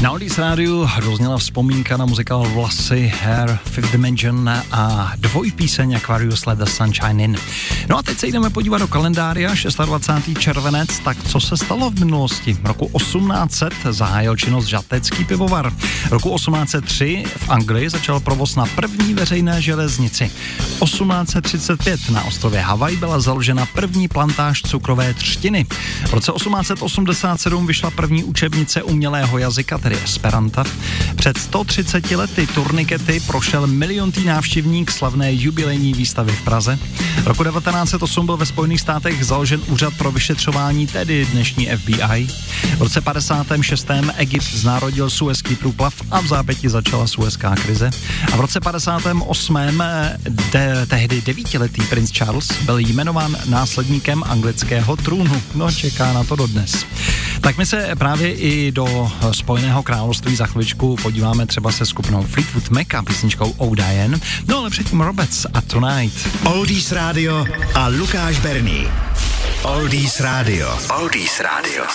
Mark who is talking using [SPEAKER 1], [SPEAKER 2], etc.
[SPEAKER 1] Na Oldies rádiu rozněla vzpomínka na muzikál Vlasy, Hair, Fifth Dimension a dvojpíseň Aquarius Let the Sunshine In. No a teď se jdeme podívat do kalendária 26. červenec, tak co se stalo v minulosti? Roku 1800 zahájil činnost žatecký pivovar. Roku 1803 v Anglii začal provoz na první veřejné železnici. 1835 na ostrově Havaj byla založena první plantáž cukrové třtiny. V roce 1887 vyšla první učebnice umělého jazyka, tedy Esperanta. Před 130 lety turnikety prošel miliontý návštěvník slavné jubilejní výstavy v Praze. Roku 1908 byl ve Spojených státech založen úřad pro vyšetřování, tedy dnešní FBI. V roce 56. Egypt znárodil Suezký průplav a v zápěti začala Suezká krize. A v roce 58. De, tehdy devítiletý princ Charles byl jmenován následníkem anglického trůnu. No, čeká na to dodnes. Tak my se právě i do Spojeného království za chvíličku podíváme třeba se skupinou Fleetwood Mac a písničkou Oh Diane. No ale předtím Roberts a Tonight.
[SPEAKER 2] Oldies Radio a Lukáš Berný. Oldies Radio. Oldies Radio.